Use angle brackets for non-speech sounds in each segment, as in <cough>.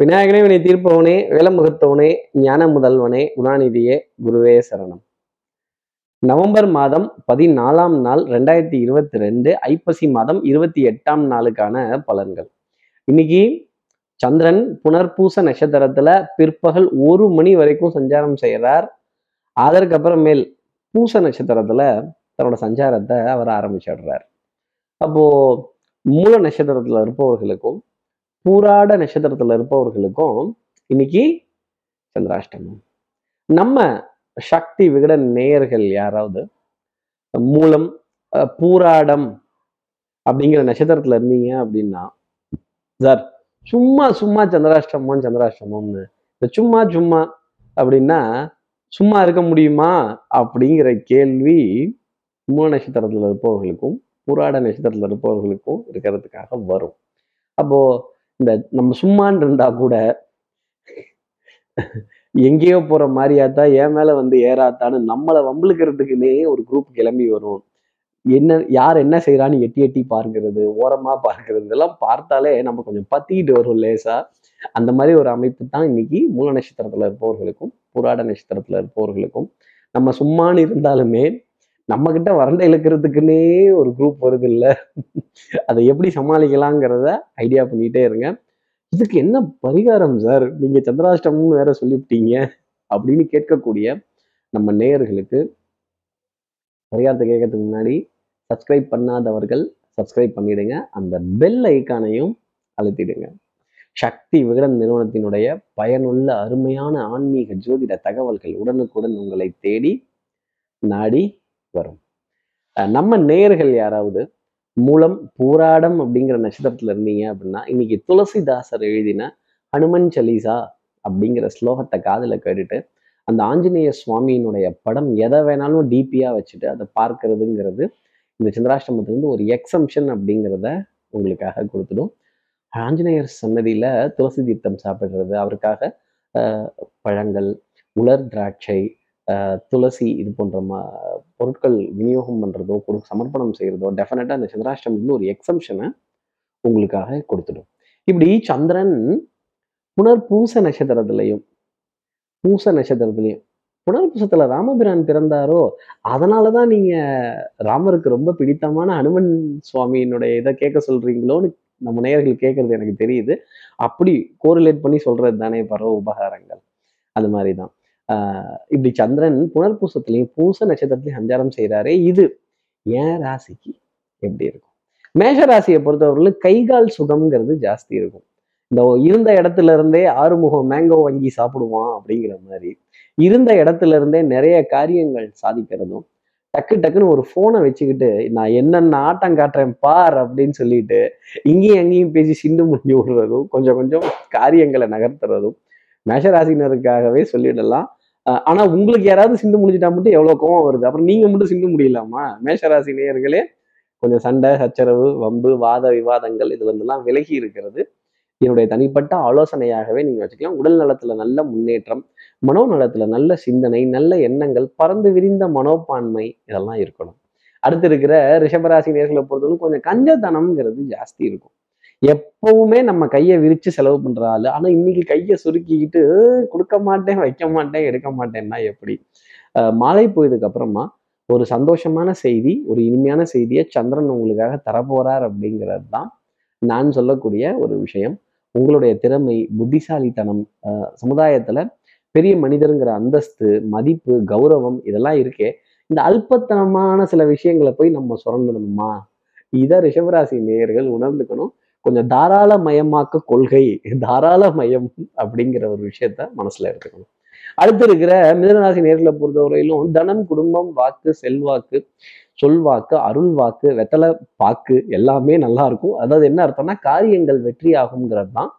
விநாயகனே வினை தீர்ப்பவனே வேலமுகத்தவனே ஞான முதல்வனே குணாநிதியே குருவே சரணம். நவம்பர் மாதம் பதினாலாம் நாள் ரெண்டாயிரத்தி இருபத்தி ரெண்டு ஐப்பசி மாதம் இருபத்தி எட்டாம் நாளுக்கான பலன்கள். இன்னைக்கு சந்திரன் புனர்பூச நட்சத்திரத்துல பிற்பகல் ஒரு மணி வரைக்கும் சஞ்சாரம் செய்கிறார் அதற்கப்புறமேல் பூச நட்சத்திரத்துல தன்னோட சஞ்சாரத்தை அவர் ஆரம்பிச்சிடுறார். அப்போ மூல நட்சத்திரத்துல இருப்பவர்களுக்கும் பூராட நட்சத்திரத்துல இருப்பவர்களுக்கும் இன்னைக்கு சந்திராஷ்டமம். நம்ம சக்தி விகடன் நேயர்கள் யாராவது மூலம் அஹ், பூராடம் அப்படிங்கிற நட்சத்திரத்துல இருந்தீங்க அப்படின்னா சார் சும்மா சும்மா சந்திராஷ்டமம் சந்திராஷ்டமம்னு இந்த சும்மா சும்மா அப்படின்னா சும்மா இருக்க முடியுமா அப்படிங்கிற கேள்வி மூல நட்சத்திரத்துல இருப்பவர்களுக்கும் பூராட நட்சத்திரத்துல இருப்பவர்களுக்கும் இருக்கிறதுக்காக வரும். அப்போ இந்த நம்ம சும்மான்னு இருந்தா கூட எங்கேயோ போற மாதிரியாத்தா என் மேல வந்து ஏறாத்தான்னு நம்மளை வம்பிழுக்கிறதுக்குன்னே ஒரு குரூப் கிளம்பி வரும் என்ன யார் என்ன செய்யறான்னு எட்டி எட்டி பார்க்கிறது ஓரமா பார்க்கறது இதெல்லாம் பார்த்தாலே நம்ம கொஞ்சம் பத்திக்கிட்டு வரும் லேசா. அந்த மாதிரி ஒரு அமைப்பு தான் இன்னைக்கு மூல நட்சத்திரத்துல இருப்பவர்களுக்கும் புராட நட்சத்திரத்துல இருப்பவர்களுக்கும். நம்ம சும்மான்னு இருந்தாலுமே நம்ம கிட்ட வறண்ட இழுக்கிறதுக்குன்னே ஒரு குரூப் வருது இல்லை அதை எப்படி சமாளிக்கலாங்கிறத ஐடியா பண்ணிட்டே இருங்க. இதுக்கு என்ன பரிகாரம் சார் நீங்க சந்திராஷ்டமம்னு வேற சொல்லிவிட்டீங்க. அப்படின்னு கேட்கக்கூடிய நம்ம நேயர்களுக்கு பரிகாரத்தை கேட்கறதுக்கு முன்னாடி சப்ஸ்கிரைப் பண்ணாதவர்கள் சப்ஸ்கிரைப் பண்ணிடுங்க. அந்த பெல் ஐக்கானையும் அழுத்திடுங்க. சக்தி விகடன் நிறுவனத்தினுடைய பயனுள்ள அருமையான ஆன்மீக ஜோதிட தகவல்கள் உடனுக்குடன் உங்களை தேடி நாடி வரும். நம்ம நேயர்கள் யாராவது மூலம் பூராடம் அப்படிங்கிற நட்சத்திரத்துல இருந்தீங்க அப்படின்னா இன்னைக்கு துளசிதாசர் எழுதின ஹனுமன் சலீசா அப்படிங்கிற ஸ்லோகத்தை காதுல கேட்டுட்டு அந்த ஆஞ்சநேய சுவாமியினுடைய படம் எதை வேணாலும் டிபியா வச்சுட்டு அதை பார்க்கறதுங்கிறது இந்த சந்திராஷ்டமத்துலேருந்து ஒரு எக்ஸம்ஷன் அப்படிங்கிறத உங்களுக்காக கொடுத்துடும். ஆஞ்சநேயர் சன்னதியில துளசி தீர்த்தம் சாப்பிடுறது அவருக்காக ஆஹ், பழங்கள் உலர் திராட்சை துளசி இது போன்ற ம பொருட்கள் விநியோகம் பண்றதோ கொடு சமர்ப்பணம் செய்கிறதோ டெஃபினட்டாக அந்த சந்திராஷ்டமத்துல ஒரு எக்ஸம்ஷனை உங்களுக்காக கொடுத்துடும். இப்படி சந்திரன் புனர்பூச நட்சத்திரத்துலையும் பூச நட்சத்திரத்துலையும் புனர்பூசத்துல ராமபிரான் பிறந்தாரோ அதனாலதான் நீங்க ராமருக்கு ரொம்ப பிடித்தமான ஹனுமன் சுவாமியினுடைய இதை கேட்க சொல்றீங்களோன்னு நம்ம நேயர்கள் கேட்கறது எனக்கு தெரியுது. அப்படி கோரிலேட் பண்ணி சொல்றது தானே பரவ உபகாரங்கள். அது மாதிரி தான் இப்படி சந்திரன் புனர்பூசத்திலையும் பூச நட்சத்திரத்திலையும் சஞ்சாரம் செய்யறாரே இது. ஏன் ராசிக்கு எப்படி இருக்கும்? மேஷ ராசியை பொறுத்தவரையில் கைகால் சுகம்ங்கிறது ஜாஸ்தி இருக்கும். இந்த இருந்த இடத்துல இருந்தே ஆறுமுகம் மேங்கோ வாங்கி சாப்பிடுவான் அப்படிங்கிற மாதிரி. இருந்த இடத்துல இருந்தே நிறைய காரியங்கள் சாதிக்கிறதும் டக்கு டக்குன்னு ஒரு ஃபோனை வச்சுக்கிட்டு நான் என்னென்ன ஆட்டம் காட்டுறேன் பார் அப்படின்னு சொல்லிட்டு இங்கேயும் அங்கேயும் பேசி சிண்டு முடிஞ்சு விடுறதும் கொஞ்சம் கொஞ்சம் காரியங்களை நகர்த்துறதும் மேஷராசினருக்காகவே சொல்லிடலாம். ஆனா உங்களுக்கு யாராவது சிந்து முடிஞ்சிட்டா மட்டும் எவ்வளவு கோவம் வருது? அப்புறம் நீங்க மட்டும் சிந்து முடியலாமா? மேஷராசி நேயர்களே கொஞ்சம் சண்டை சச்சரவு வம்பு வாத விவாதங்கள் இதுல இருந்தெல்லாம் விலகி இருக்கிறது. என்னுடைய தனிப்பட்ட ஆலோசனையாகவே நீங்க வச்சுக்கலாம். உடல் நலத்துல நல்ல முன்னேற்றம் மனோநலத்துல நல்ல சிந்தனை நல்ல எண்ணங்கள் பறந்து விரிந்த மனோப்பான்மை இதெல்லாம் இருக்கணும். அடுத்து இருக்கிற ரிஷபராசி நேர்களை பொறுத்தவரைக்கும் கொஞ்சம் கஞ்சத்தனம்ங்கிறது ஜாஸ்தி இருக்கும். எப்பவுமே நம்ம கையை விரிச்சு செலவு பண்ற ஆளு. ஆனா இன்னைக்கு கையை சுருக்கிக்கிட்டு கொடுக்க மாட்டேன் வைக்க மாட்டேன் எடுக்க மாட்டேன்னா எப்படி? அஹ் மாலை போயதுக்கு அப்புறமா ஒரு சந்தோஷமான செய்தி ஒரு இனிமையான செய்தியை சந்திரன் உங்களுக்காக தரப்போறார் அப்படிங்கிறது தான் நான் சொல்லக்கூடிய ஒரு விஷயம். உங்களுடைய திறமை புத்திசாலித்தனம் அஹ் சமுதாயத்துல பெரிய மனிதருங்கிற அந்தஸ்து மதிப்பு கௌரவம் இதெல்லாம் இருக்கே. இந்த அல்பத்தனமான சில விஷயங்களை போய் நம்ம சுரண்டணுமா? இதை ரிஷபராசி நேயர்கள் உணர்ந்துக்கணும். கொஞ்சம் தாராள மயமாக்க கொள்கை தாராள மயம் அப்படிங்கிற ஒரு விஷயத்த மனசுல எடுத்துக்கணும். அடுத்து இருக்கிற மிதனராசி நேர்களை பொறுத்தவரையிலும் தனம் குடும்பம் வாக்கு செல்வாக்கு சொல்வாக்கு அருள் வாக்கு வெத்தலை பாக்கு எல்லாமே நல்லா இருக்கும். அதாவது என்ன அர்த்தம்னா காரியங்கள் வெற்றி ஆகுங்கிறது தான்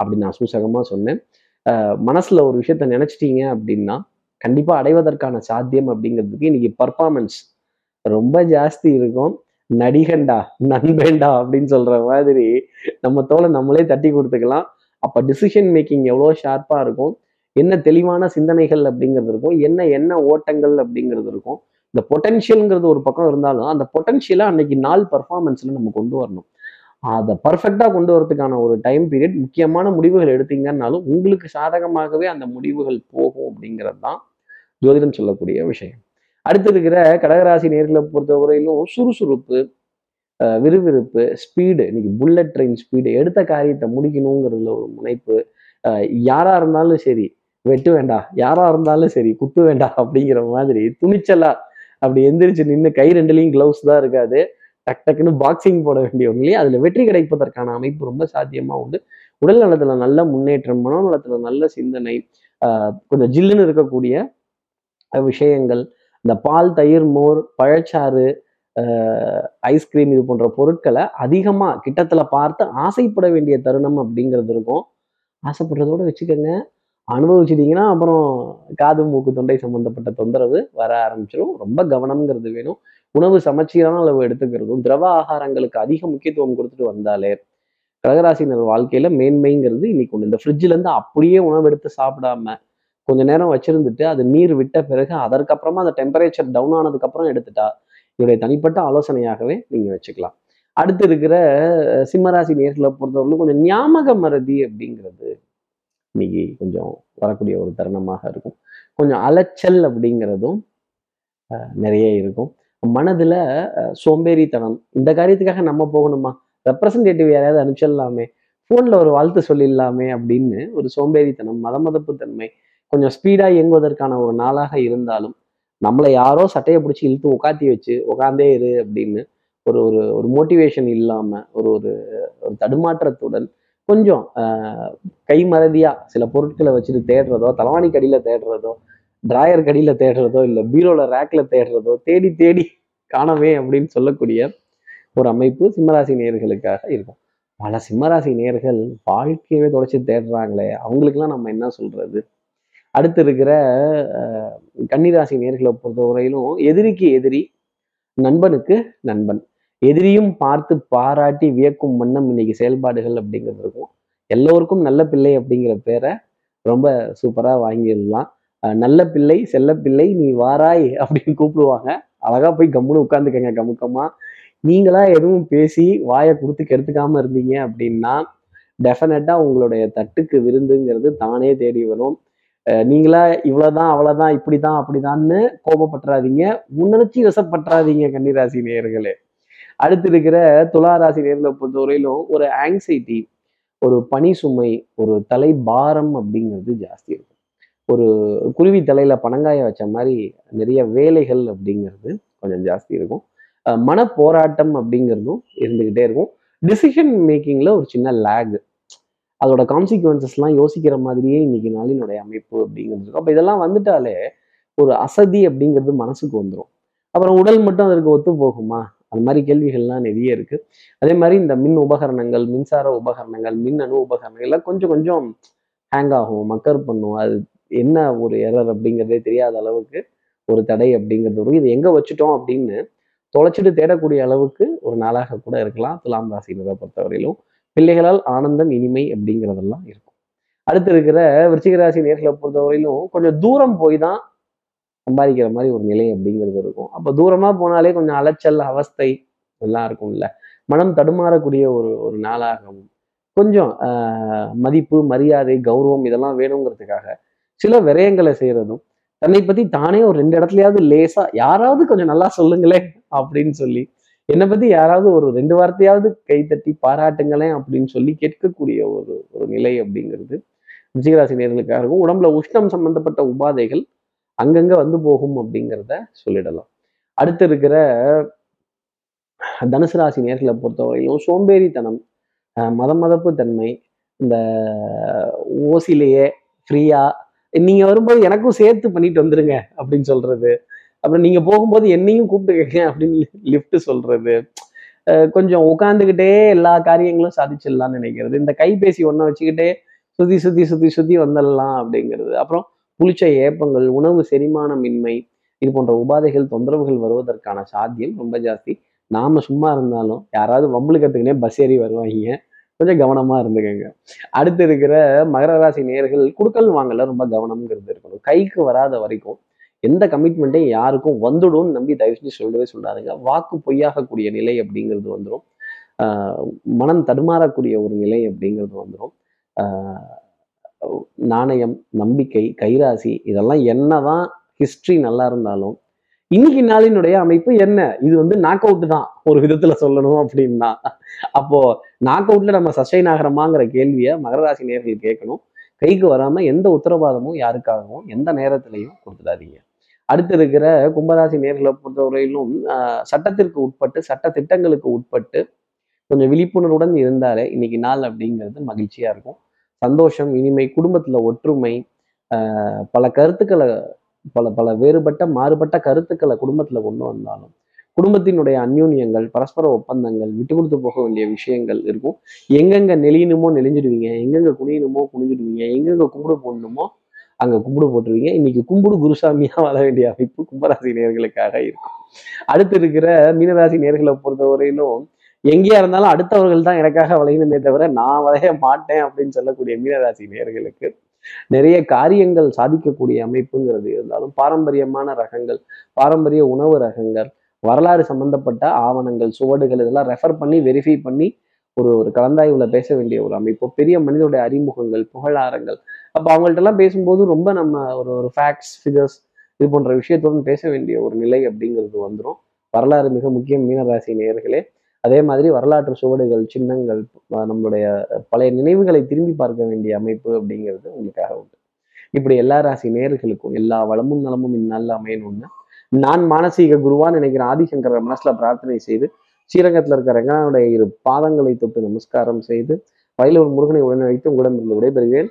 அப்படி நான் சூசகமா சொன்னேன். அஹ் மனசுல ஒரு விஷயத்த நினைச்சிட்டீங்க அப்படின்னா கண்டிப்பா அடைவதற்கான சாத்தியம் அப்படிங்கிறதுக்கு இன்னைக்கு பர்ஃபார்மன்ஸ் ரொம்ப ஜாஸ்தி இருக்கும். நடிகண்டா நண்பேண்டா அப்படின்னு சொல்ற மாதிரி நம்ம தோலை நம்மளே தட்டி கொடுத்துக்கலாம். அப்ப டிசிஷன் மேக்கிங் எவ்வளோ ஷார்ப்பா இருக்கும்? என்ன தெளிவான சிந்தனைகள் அப்படிங்கிறது இருக்கும்? என்ன என்ன ஓட்டங்கள் அப்படிங்கிறது இருக்கும்? இந்த பொட்டன்ஷியல்ங்கிறது ஒரு பக்கம் இருந்தாலும் அந்த பொட்டென்ஷியலை அன்னைக்கு நாள் பர்ஃபார்மன்ஸ்ல நம்ம கொண்டு வரணும். அதை பர்ஃபெக்டாக கொண்டு வரதுக்கான ஒரு டைம் பீரியட் முக்கியமான முடிவுகள் எடுத்தீங்கன்னாலும் உங்களுக்கு சாதகமாகவே அந்த முடிவுகள் போகும் அப்படிங்கிறது தான் ஜோதிடம் சொல்லக்கூடிய விஷயம். அடுத்து இருக்கிற கடகராசி நேர்களை பொறுத்தவரையிலும் சுறுசுறுப்பு விறுவிறுப்பு ஸ்பீடு இன்னைக்கு புல்லட் ட்ரெயின் ஸ்பீடு எடுத்த காரியத்தை முடிக்கணுங்கிறதுல ஒரு முனைப்பு. யாரா இருந்தாலும் சரி வெட்டு வேண்டாம் யாரா இருந்தாலும் சரி குத்து வேண்டாம் <laughs> அப்படிங்கிற மாதிரி துணிச்சலா அப்படி எந்திரிச்சு நின்று கை ரெண்டுலையும் கிளவுஸ் தான் இருக்காது. டக் டக்குன்னு பாக்ஸிங் போட வேண்டியவங்களே அதில் வெற்றி கிடைப்பதற்கான அமைப்பு ரொம்ப சாத்தியமாக உண்டு. உடல் நலத்தில் நல்ல முன்னேற்றம் மனநலத்தில் நல்ல சிந்தனை ஆஹ் கொஞ்சம் ஜில்லுன்னு இருக்கக்கூடிய விஷயங்கள் இந்த பால் தயிர் மோர் பழச்சாறு ஐஸ்கிரீம் இது போன்ற பொருட்களை அதிகமாக கிட்டத்தில் பார்த்து ஆசைப்பட வேண்டிய தருணம் அப்படிங்கிறது இருக்கும். ஆசைப்படுறதோடு வச்சுக்கோங்க. அனுபவிச்சிட்டிங்கன்னா அப்புறம் காது மூக்கு தொண்டை சம்பந்தப்பட்ட தொந்தரவு வர ஆரம்பிச்சிடும் ரொம்ப கவனம்ங்கிறது வேணும். உணவு சமச்சீரான அளவு எடுத்துக்கிறதும் திரவ ஆகாரங்களுக்கு அதிக முக்கியத்துவம் கொடுத்துட்டு வந்தாலே கடகராசினர் வாழ்க்கையில மேன்மைங்கிறது இன்னைக்கு ஒன்று இந்த ஃப்ரிட்ஜில் இருந்து அப்படியே உணவு எடுத்து சாப்பிடாம கொஞ்ச நேரம் வச்சிருந்துட்டு அது நீர் விட்ட பிறகு அதற்கப்புறமா அந்த டெம்பரேச்சர் டவுன் ஆனதுக்கப்புறம் எடுத்துட்டா என்னுடைய தனிப்பட்ட ஆலோசனையாகவே நீங்க வச்சுக்கலாம். அடுத்து இருக்கிற சிம்மராசி நேர்களை பொறுத்தவரையிலும் கொஞ்சம் ஞாபக மறதி அப்படிங்கிறது இன்னைக்கு கொஞ்சம் வரக்கூடிய ஒரு தருணமாக இருக்கும். கொஞ்சம் அலைச்சல் அப்படிங்கிறதும் நிறைய இருக்கும். மனதுல சோம்பேறித்தனம் இந்த காரியத்துக்காக நம்ம போகணுமா? ரெப்ரசன்டேட்டிவ் யாரையாவது அனுப்பிச்சிடலாமே? ஃபோன்ல ஒரு வாழ்த்து சொல்லிடலாமே அப்படின்னு ஒரு சோம்பேறித்தனம் மதமதப்பு தன்மை கொஞ்சம் ஸ்பீடா இயங்குவதற்கான ஒரு நாளாக இருந்தாலும் நம்மளை யாரோ சட்டையை பிடிச்சி இழுத்து உட்காத்தி வச்சு உட்காந்தே இரு அப்படின்னு ஒரு ஒரு ஒரு மோட்டிவேஷன் இல்லாம ஒரு ஒரு ஒரு தடுமாற்றத்துடன் கொஞ்சம் கைமறதியாக சில பொருட்களை வச்சுட்டு தேடுறதோ தலவாணி கடியில தேடுறதோ டிராயர் கடியில் தேடுறதோ இல்லை பீரோவில் ரேக்ல தேடுறதோ தேடி தேடி காணவே அப்படின்னு சொல்லக்கூடிய ஒரு அமைப்பு சிம்மராசி நேர்களுக்காக இருக்கும். பல சிம்மராசி நேயர்கள் வாழ்க்கையவே தொடச்சி தேடுறாங்களே அவங்களுக்கெல்லாம் நம்ம என்ன சொல்றது? அடுத்து இருக்கிற கன்னிராசி நேர்களை பொறுத்தவரையிலும் எதிரிக்கு எதிரி நண்பனுக்கு நண்பன். எதிரியும் பார்த்து பாராட்டி வியக்கும் வண்ணம் இன்னைக்கு செயல்பாடுகள் அப்படிங்கிறது இருக்கும். எல்லோருக்கும் நல்ல பிள்ளை அப்படிங்கிற பேரை ரொம்ப சூப்பராக வாங்கிடலாம். நல்ல பிள்ளை செல்ல பிள்ளை நீ வாராய் அப்படின்னு கூப்பிடுவாங்க. அழகா போய் கம்முன்னு உட்காந்துக்கங்க கமுக்கமா. நீங்களா எதுவும் பேசி வாயை கொடுத்து கெடுத்துக்காம இருந்தீங்க அப்படின்னா டெஃபினட்டா உங்களுடைய தட்டுக்கு விருந்துங்கிறது தானே தேடி வரும். அஹ் நீங்களா அவ்வளோதான் இப்படி தான் அப்படிதான்னு கோபப்பட்டுறாதீங்க. உணர்ச்சி வசப்பட்டுறாதீங்க கன்னிராசி நேயர்களே. அடுத்து இருக்கிற துலா ராசி நேர்களை பொறுத்தவரையிலும் ஒரு ஆங்ஸைட்டி ஒரு பனி சுமை ஒரு தலை பாரம் அப்படிங்கிறது ஜாஸ்தி இருக்கும். ஒரு குருவி தலையில பனங்காய வச்ச மாதிரி நிறைய வேலைகள் அப்படிங்கிறது கொஞ்சம் ஜாஸ்தி இருக்கும். மன போராட்டம் அப்படிங்கிறதும் இருந்துகிட்டே இருக்கும். டிசிஷன் மேக்கிங்ல ஒரு சின்ன லேக் அதோட கான்சிக்வன்சஸ்லாம் யோசிக்கிற மாதிரியே இன்னைக்கு நாளினுடைய அமைப்பு அப்படிங்கிறது இருக்கும் அப்போ இதெல்லாம் வந்துட்டாலே ஒரு அசதி அப்படிங்கிறது மனசுக்கு வந்துடும் அப்புறம் உடல் மட்டும் அதற்கு ஒத்து போகுமா? அது மாதிரி கேள்விகள்லாம் நிறைய இருக்கு. அதே மாதிரி இந்த மின் உபகரணங்கள் மின்சார உபகரணங்கள் மின் அணு உபகரணங்கள் எல்லாம் கொஞ்சம் கொஞ்சம் ஹேங் ஆகும் மக்கர் பண்ணும். அது என்ன ஒரு எரர் அப்படிங்கிறதே தெரியாத அளவுக்கு ஒரு தடை அப்படிங்கிறது வரும். இது எங்க வச்சுட்டோம் அப்படின்னு தொலைச்சிட்டு தேடக்கூடிய அளவுக்கு ஒரு நாளாக கூட இருக்கலாம். துலாம் ராசினரை பொறுத்தவரையிலும். பிள்ளைகளால் ஆனந்தம் இனிமை அப்படிங்கிறதெல்லாம் இருக்கும். அடுத்து இருக்கிற விருச்சிகராசி நேர்களை பொறுத்தவரையிலும் கொஞ்சம் தூரம் போய் தான் சம்பாதிக்கிற மாதிரி ஒரு நிலை அப்படிங்கிறது இருக்கும். அப்போ தூரமாக போனாலே கொஞ்சம் அலைச்சல் அவஸ்தை எல்லாம் இருக்கும்ல. மனம் தடுமாறக்கூடிய ஒரு ஒரு நாளாகவும் கொஞ்சம் மதிப்பு மரியாதை கௌரவம் இதெல்லாம் வேணுங்கிறதுக்காக சில விரயங்களை செய்கிறதும் தன்னை பற்றி தானே ஒரு ரெண்டு இடத்துலையாவது லேசாக யாராவது கொஞ்சம் நல்லா சொல்லுங்களேன் அப்படின்னு சொல்லி என்னை பத்தி யாராவது ஒரு ரெண்டு வார்த்தையாவது கைத்தட்டி பாராட்டுங்களேன் அப்படின்னு சொல்லி கேட்கக்கூடிய ஒரு ஒரு நிலை அப்படிங்கிறது ரிஷிகராசி நேர்களுக்காக இருக்கும். உடம்புல உஷ்ணம் சம்பந்தப்பட்ட உபாதைகள் அங்கங்க வந்து போகும் அப்படிங்கிறத சொல்லிடலாம். அடுத்து இருக்கிற தனுசு ராசி நேர்களை பொறுத்தவரையிலும் சோம்பேறித்தனம் மத மதப்பு தன்மை இந்த ஓசிலேயே ஃப்ரீயா நீங்க வரும்போது எனக்கும் சேர்த்து பண்ணிட்டு வந்துருங்க அப்படின்னு சொல்றது அப்புறம் நீங்க போகும்போது என்னையும் கூப்பிட்டுக்கங்க அப்படின்னு லிஃப்ட் சொல்றது. கொஞ்சம் உட்காந்துக்கிட்டே எல்லா காரியங்களும் சாதிச்சிடலாம்னு நினைக்கிறது. இந்த கைபேசி ஒன்றை வச்சுக்கிட்டே சுத்தி சுத்தி சுத்தி சுத்தி வந்துடலாம் அப்படிங்கிறது. அப்புறம் புளிச்ச ஏப்பங்கள் உணவு செரிமானமின்மை இது போன்ற உபாதைகள் தொந்தரவுகள் வருவதற்கான சாத்தியம் ரொம்ப ஜாஸ்தி. நாம சும்மா இருந்தாலும் யாராவது வம்புழுக்கிறதுக்குனே பஸ் ஏறி வருவாங்க. கொஞ்சம் கவனமா இருந்துக்கோங்க. அடுத்து இருக்கிற மகர ராசி நேர்கள் குடுக்கல் வாங்கல ரொம்ப கவனம்ங்கிறது இருக்கணும். கைக்கு வராத வரைக்கும் எந்த கமிட்மெண்ட்டையும் யாருக்கும் வந்துடும்னு நம்பி தயவு செஞ்சு சொல்லவே சொல்லாதுங்க. வாக்கு பொய்யாகக்கூடிய நிலை அப்படிங்கிறது வந்துடும் ஆஹ் மனம் தடுமாறக்கூடிய ஒரு நிலை அப்படிங்கிறது வந்துடும் நாணயம் நம்பிக்கை கைராசி இதெல்லாம் என்னதான் ஹிஸ்ட்ரி நல்லா இருந்தாலும் இன்னைக்கு நாளினுடைய அமைப்பு என்ன? இது வந்து நாக் அவுட் தான். ஒரு விதத்துல சொல்லணும் அப்படின்னா. அப்போ நாக் அவுட்ல நம்ம சஸ்டைன் ஆகிறோமாங்கிற கேள்வியை மகர ராசி நேர்கள் கேட்கணும். கைக்கு வராம எந்த உத்தரவாதமும் யாருக்காகவும் எந்த நேரத்திலையும் கொடுத்துடாதீங்க. அடுத்து இருக்கிற கும்பராசி நேர்களை பொறுத்தவரையிலும் சட்டத்திற்கு உட்பட்டு சட்ட திட்டங்களுக்கு உட்பட்டு கொஞ்சம் விழிப்புணர்வுடன் இருந்தாலே இன்னைக்கு நாள் அப்படிங்கிறது மகிழ்ச்சியா இருக்கும். சந்தோஷம் இனிமை குடும்பத்துல ஒற்றுமை பல கருத்துக்களை பல பல வேறுபட்ட மாறுபட்ட கருத்துக்களை குடும்பத்துல கொண்டு வந்தாலும் குடும்பத்தினுடைய அந்யூன்யங்கள் பரஸ்பர ஒப்பந்தங்கள் விட்டு கொடுத்து போக வேண்டிய விஷயங்கள் இருக்கும். எங்கெங்க நெளியணுமோ நெளிஞ்சிடுவீங்க எங்கெங்க குனியணுமோ குனிஞ்சிடுவீங்க எங்கெங்க கும்பிடு போடணுமோ அங்க கும்பிடு போட்டுருவீங்க. இன்னைக்கு கும்பிடு குருசாமியாக வர வேண்டிய அமைப்பு கும்பராசி நேர்களுக்காக இருக்கும். அடுத்து இருக்கிற மீனராசி நேர்களை பொறுத்தவரையிலும் எங்கேயா இருந்தாலும் அடுத்தவர்கள் தான் எனக்காக வளையணுமே தவிர நான் வளைய மாட்டேன் அப்படின்னு சொல்லக்கூடிய மீனராசி நேர்களுக்கு நிறைய காரியங்கள் சாதிக்கக்கூடிய அமைப்புங்கிறது இருந்தாலும் பாரம்பரியமான ரகங்கள் பாரம்பரிய உணவு ரகங்கள் வரலாறு சம்பந்தப்பட்ட ஆவணங்கள் சுவடுகள் இதெல்லாம் ரெஃபர் பண்ணி வெரிஃபை பண்ணி ஒரு ஒரு கலந்தாய்வுல பேச வேண்டிய ஒரு அமைப்பு பெரிய மனிதனுடைய அறிமுகங்கள் புகழாரங்கள் அப்போ அவங்கள்ட்ட எல்லாம் பேசும்போது ரொம்ப நம்ம ஒரு ஒரு ஃபேக்ட்ஸ் ஃபிகர்ஸ் இது போன்ற விஷயத்துடன் பேச வேண்டிய ஒரு நிலை அப்படிங்கிறது வந்துடும் வரலாறு மிக முக்கியம் மீனராசி நேயர்களே. அதே மாதிரி வரலாற்று சுவடுகள் சின்னங்கள் நம்மளுடைய பழைய நினைவுகளை திரும்பி பார்க்க வேண்டிய அமைப்பு அப்படிங்கிறது உங்களுக்காக உண்டு. இப்படி எல்லா ராசி நேயர்களுக்கும் எல்லா வளமும் நலமும் இந்நாளில் அமையணும்னு நான் மானசீக குருவான் நினைக்கிற ஆதிசங்கர மனசுல பிரார்த்தனை செய்து ஸ்ரீரங்கத்தில் இருக்கிற ரங்கனாவுடைய இரு பாதங்களை தொட்டு நமஸ்காரம் செய்து வயலூர் முருகனை உடனே வைத்து உங்களிடம் இருந்து விடைபெறுகிறேன்